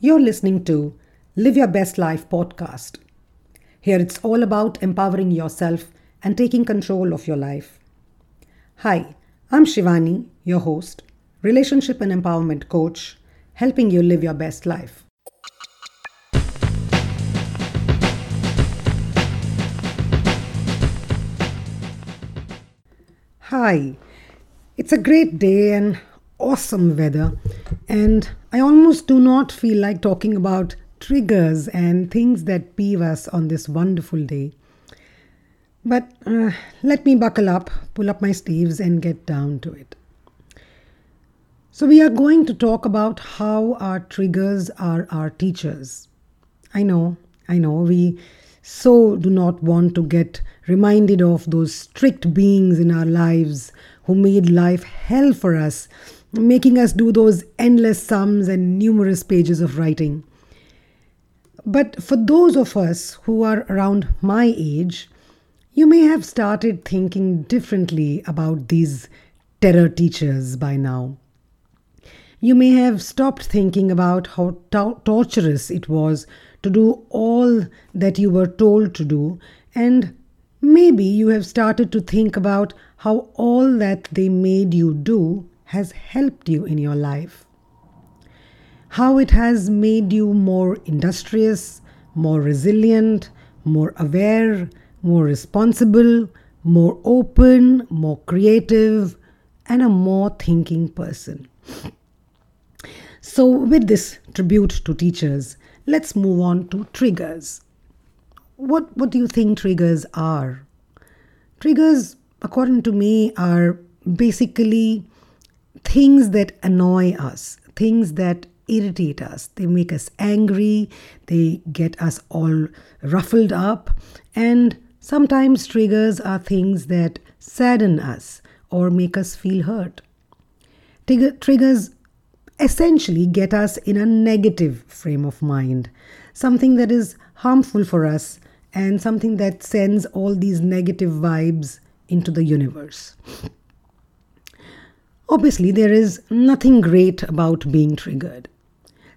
You're listening to Live Your Best Life podcast. Here it's all about empowering yourself and taking control of your life. Hi, I'm Shivani, your host, relationship and empowerment coach, helping you live your best life. Hi, it's a great day and awesome weather, and I almost do not feel like talking about triggers and things that peeve us on this wonderful day. But uh, let me buckle up, pull up my sleeves, and get down to it. So, we are going to talk about how our triggers are our teachers. I know, I know, we so do not want to get reminded of those strict beings in our lives who made life hell for us, making us do those endless sums and numerous pages of writing. But for those of us who are around my age, you may have started thinking differently about these terror teachers by now. You may have stopped thinking about how to- torturous it was to do all that you were told to do, and maybe you have started to think about how all that they made you do has helped you in your life. How it has made you more industrious, more resilient, more aware, more responsible, more open, more creative, and a more thinking person. So, with this tribute to teachers, let's move on to triggers. What, what do you think triggers are? Triggers, according to me, are basically things that annoy us, things that irritate us. They make us angry, they get us all ruffled up, and sometimes triggers are things that sadden us or make us feel hurt. Trigger, triggers essentially get us in a negative frame of mind, something that is harmful for us and something that sends all these negative vibes into the universe. Obviously, there is nothing great about being triggered.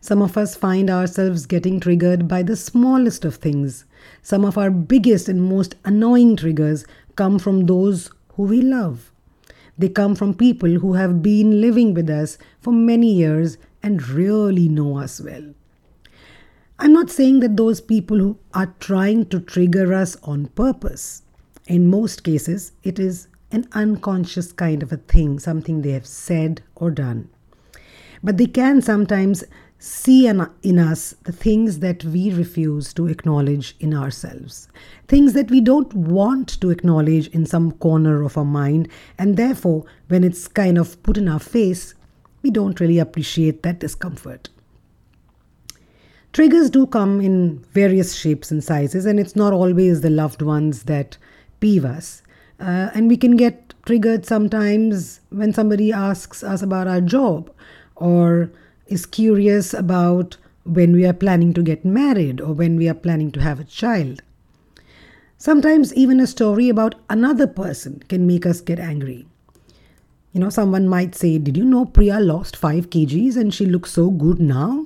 Some of us find ourselves getting triggered by the smallest of things. Some of our biggest and most annoying triggers come from those who we love. They come from people who have been living with us for many years and really know us well. I'm not saying that those people who are trying to trigger us on purpose. In most cases, it is an unconscious kind of a thing, something they have said or done. But they can sometimes see in us the things that we refuse to acknowledge in ourselves, things that we don't want to acknowledge in some corner of our mind, and therefore, when it's kind of put in our face, we don't really appreciate that discomfort. Triggers do come in various shapes and sizes, and it's not always the loved ones that peeve us. Uh, and we can get triggered sometimes when somebody asks us about our job or is curious about when we are planning to get married or when we are planning to have a child. Sometimes, even a story about another person can make us get angry. You know, someone might say, Did you know Priya lost 5 kgs and she looks so good now?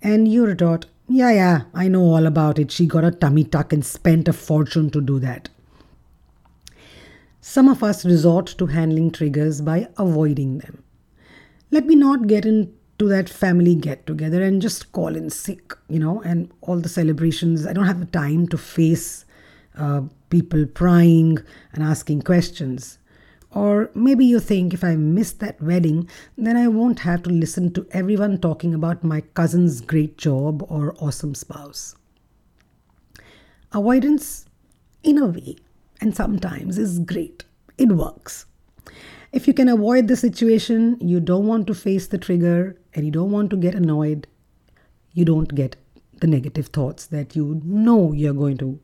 And you retort, Yeah, yeah, I know all about it. She got a tummy tuck and spent a fortune to do that. Some of us resort to handling triggers by avoiding them. Let me not get into that family get together and just call in sick, you know, and all the celebrations. I don't have the time to face uh, people prying and asking questions. Or maybe you think if I miss that wedding, then I won't have to listen to everyone talking about my cousin's great job or awesome spouse. Avoidance, in a way, and sometimes is great. It works. If you can avoid the situation, you don't want to face the trigger and you don't want to get annoyed, you don't get the negative thoughts that you know you're going to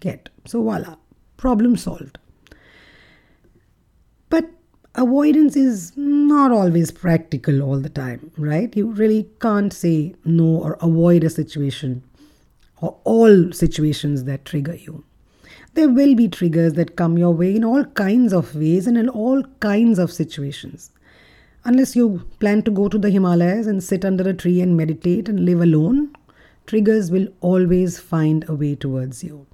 get. So, voila, problem solved. But avoidance is not always practical all the time, right? You really can't say no or avoid a situation or all situations that trigger you. There will be triggers that come your way in all kinds of ways and in all kinds of situations. Unless you plan to go to the Himalayas and sit under a tree and meditate and live alone, triggers will always find a way towards you.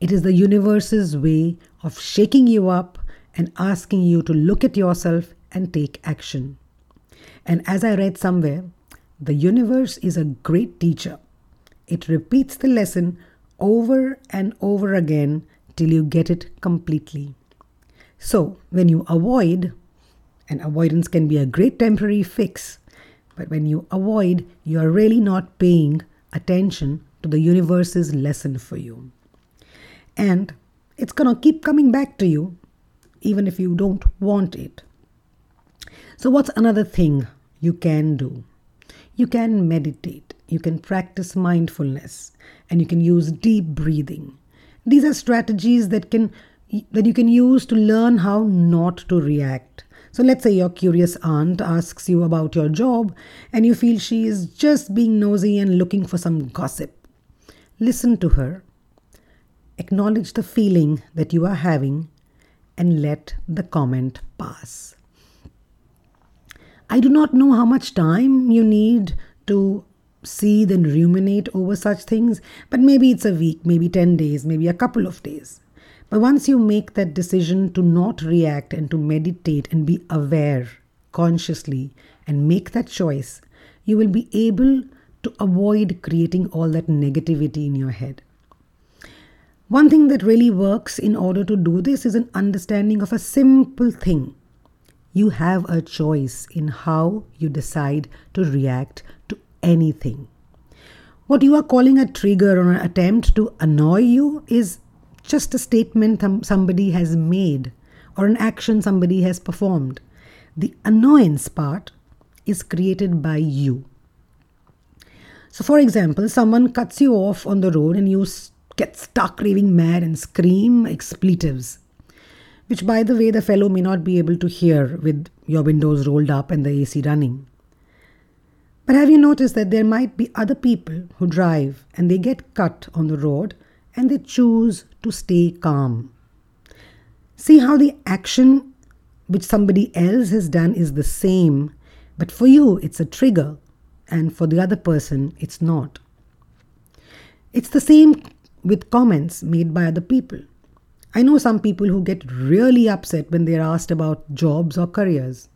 It is the universe's way of shaking you up and asking you to look at yourself and take action. And as I read somewhere, the universe is a great teacher. It repeats the lesson over and over again till you get it completely. So, when you avoid, and avoidance can be a great temporary fix, but when you avoid, you are really not paying attention to the universe's lesson for you. And it's going to keep coming back to you, even if you don't want it. So, what's another thing you can do? You can meditate, you can practice mindfulness, and you can use deep breathing. These are strategies that can that you can use to learn how not to react. So let's say your curious aunt asks you about your job and you feel she is just being nosy and looking for some gossip. Listen to her Acknowledge the feeling that you are having and let the comment pass. I do not know how much time you need to seethe and ruminate over such things, but maybe it's a week, maybe 10 days, maybe a couple of days. But once you make that decision to not react and to meditate and be aware consciously and make that choice, you will be able to avoid creating all that negativity in your head. One thing that really works in order to do this is an understanding of a simple thing. You have a choice in how you decide to react to anything. What you are calling a trigger or an attempt to annoy you is just a statement somebody has made or an action somebody has performed. The annoyance part is created by you. So, for example, someone cuts you off on the road and you get stuck raving mad and scream expletives, which, by the way, the fellow may not be able to hear with your windows rolled up and the AC running. But have you noticed that there might be other people who drive and they get cut on the road and they choose to stay calm? See how the action which somebody else has done is the same, but for you it's a trigger, and for the other person it's not. It's the same with comments made by other people. I know some people who get really upset when they're asked about jobs or careers.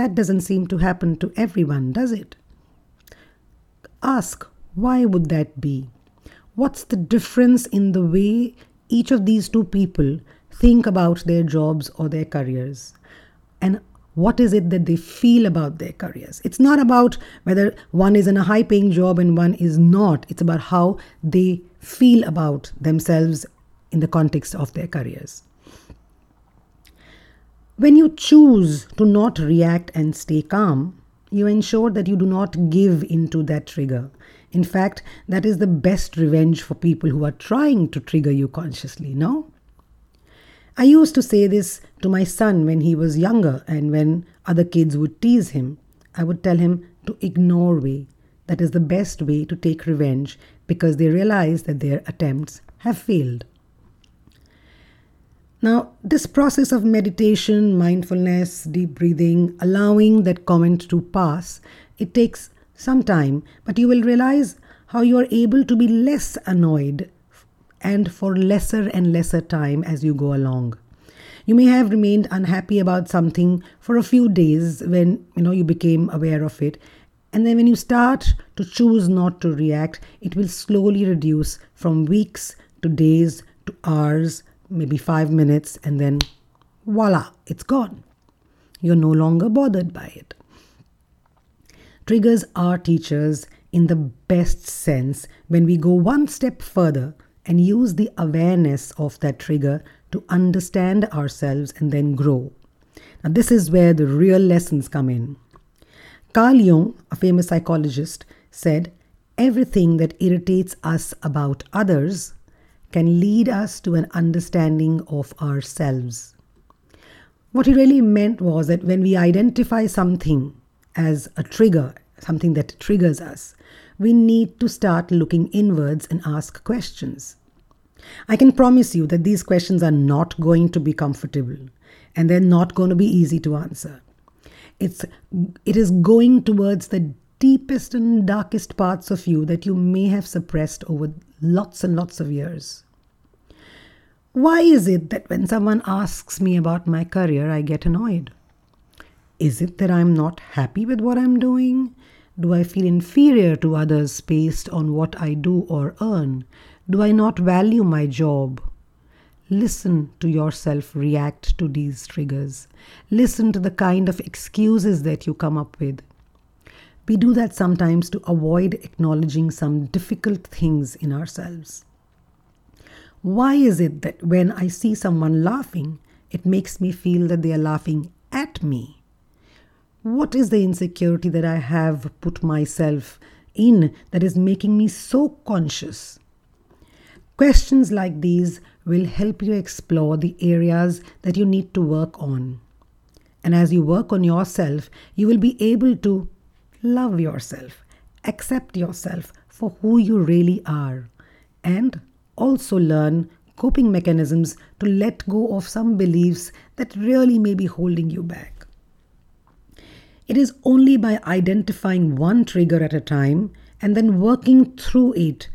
That doesn't seem to happen to everyone, does it? Ask why would that be? What's the difference in the way each of these two people think about their jobs or their careers? And what is it that they feel about their careers? It's not about whether one is in a high paying job and one is not. It's about how they feel about themselves in the context of their careers. When you choose to not react and stay calm, you ensure that you do not give into that trigger. In fact, that is the best revenge for people who are trying to trigger you consciously, no? I used to say this to my son when he was younger, and when other kids would tease him, I would tell him to ignore way. That is the best way to take revenge because they realize that their attempts have failed. Now, this process of meditation, mindfulness, deep breathing, allowing that comment to pass, it takes some time, but you will realize how you are able to be less annoyed and for lesser and lesser time as you go along. You may have remained unhappy about something for a few days when you know you became aware of it. And then when you start to choose not to react, it will slowly reduce from weeks to days to hours, maybe five minutes, and then voila, it's gone. You're no longer bothered by it. Triggers are teachers in the best sense when we go one step further and use the awareness of that trigger to understand ourselves and then grow. Now, this is where the real lessons come in. Carl Jung, a famous psychologist, said, Everything that irritates us about others can lead us to an understanding of ourselves. What he really meant was that when we identify something as a trigger, something that triggers us, we need to start looking inwards and ask questions. I can promise you that these questions are not going to be comfortable. and they're not going to be easy to answer. It's, it is going towards the deepest and darkest parts of you that you may have suppressed over lots and lots of years. Why is it that when someone asks me about my career, I get annoyed? Is it that I'm not happy with what I'm doing? Do I feel inferior to others based on what I do or earn? Do I not value my job? Listen to yourself react to these triggers. Listen to the kind of excuses that you come up with. We do that sometimes to avoid acknowledging some difficult things in ourselves. Why is it that when I see someone laughing, it makes me feel that they are laughing at me? What is the insecurity that I have put myself in that is making me so conscious? Questions like these will help you explore the areas that you need to work on. And as you work on yourself, you will be able to love yourself, accept yourself for who you really are, and also learn coping mechanisms to let go of some beliefs that really may be holding you back. It is only by identifying one trigger at a time and then working through it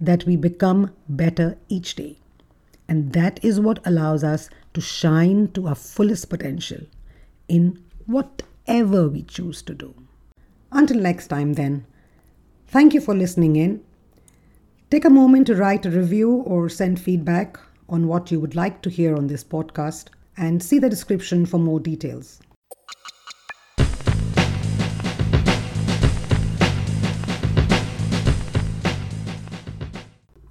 that we become better each day. And that is what allows us to shine to our fullest potential in whatever we choose to do. Until next time, then, thank you for listening in. Take a moment to write a review or send feedback on what you would like to hear on this podcast and see the description for more details.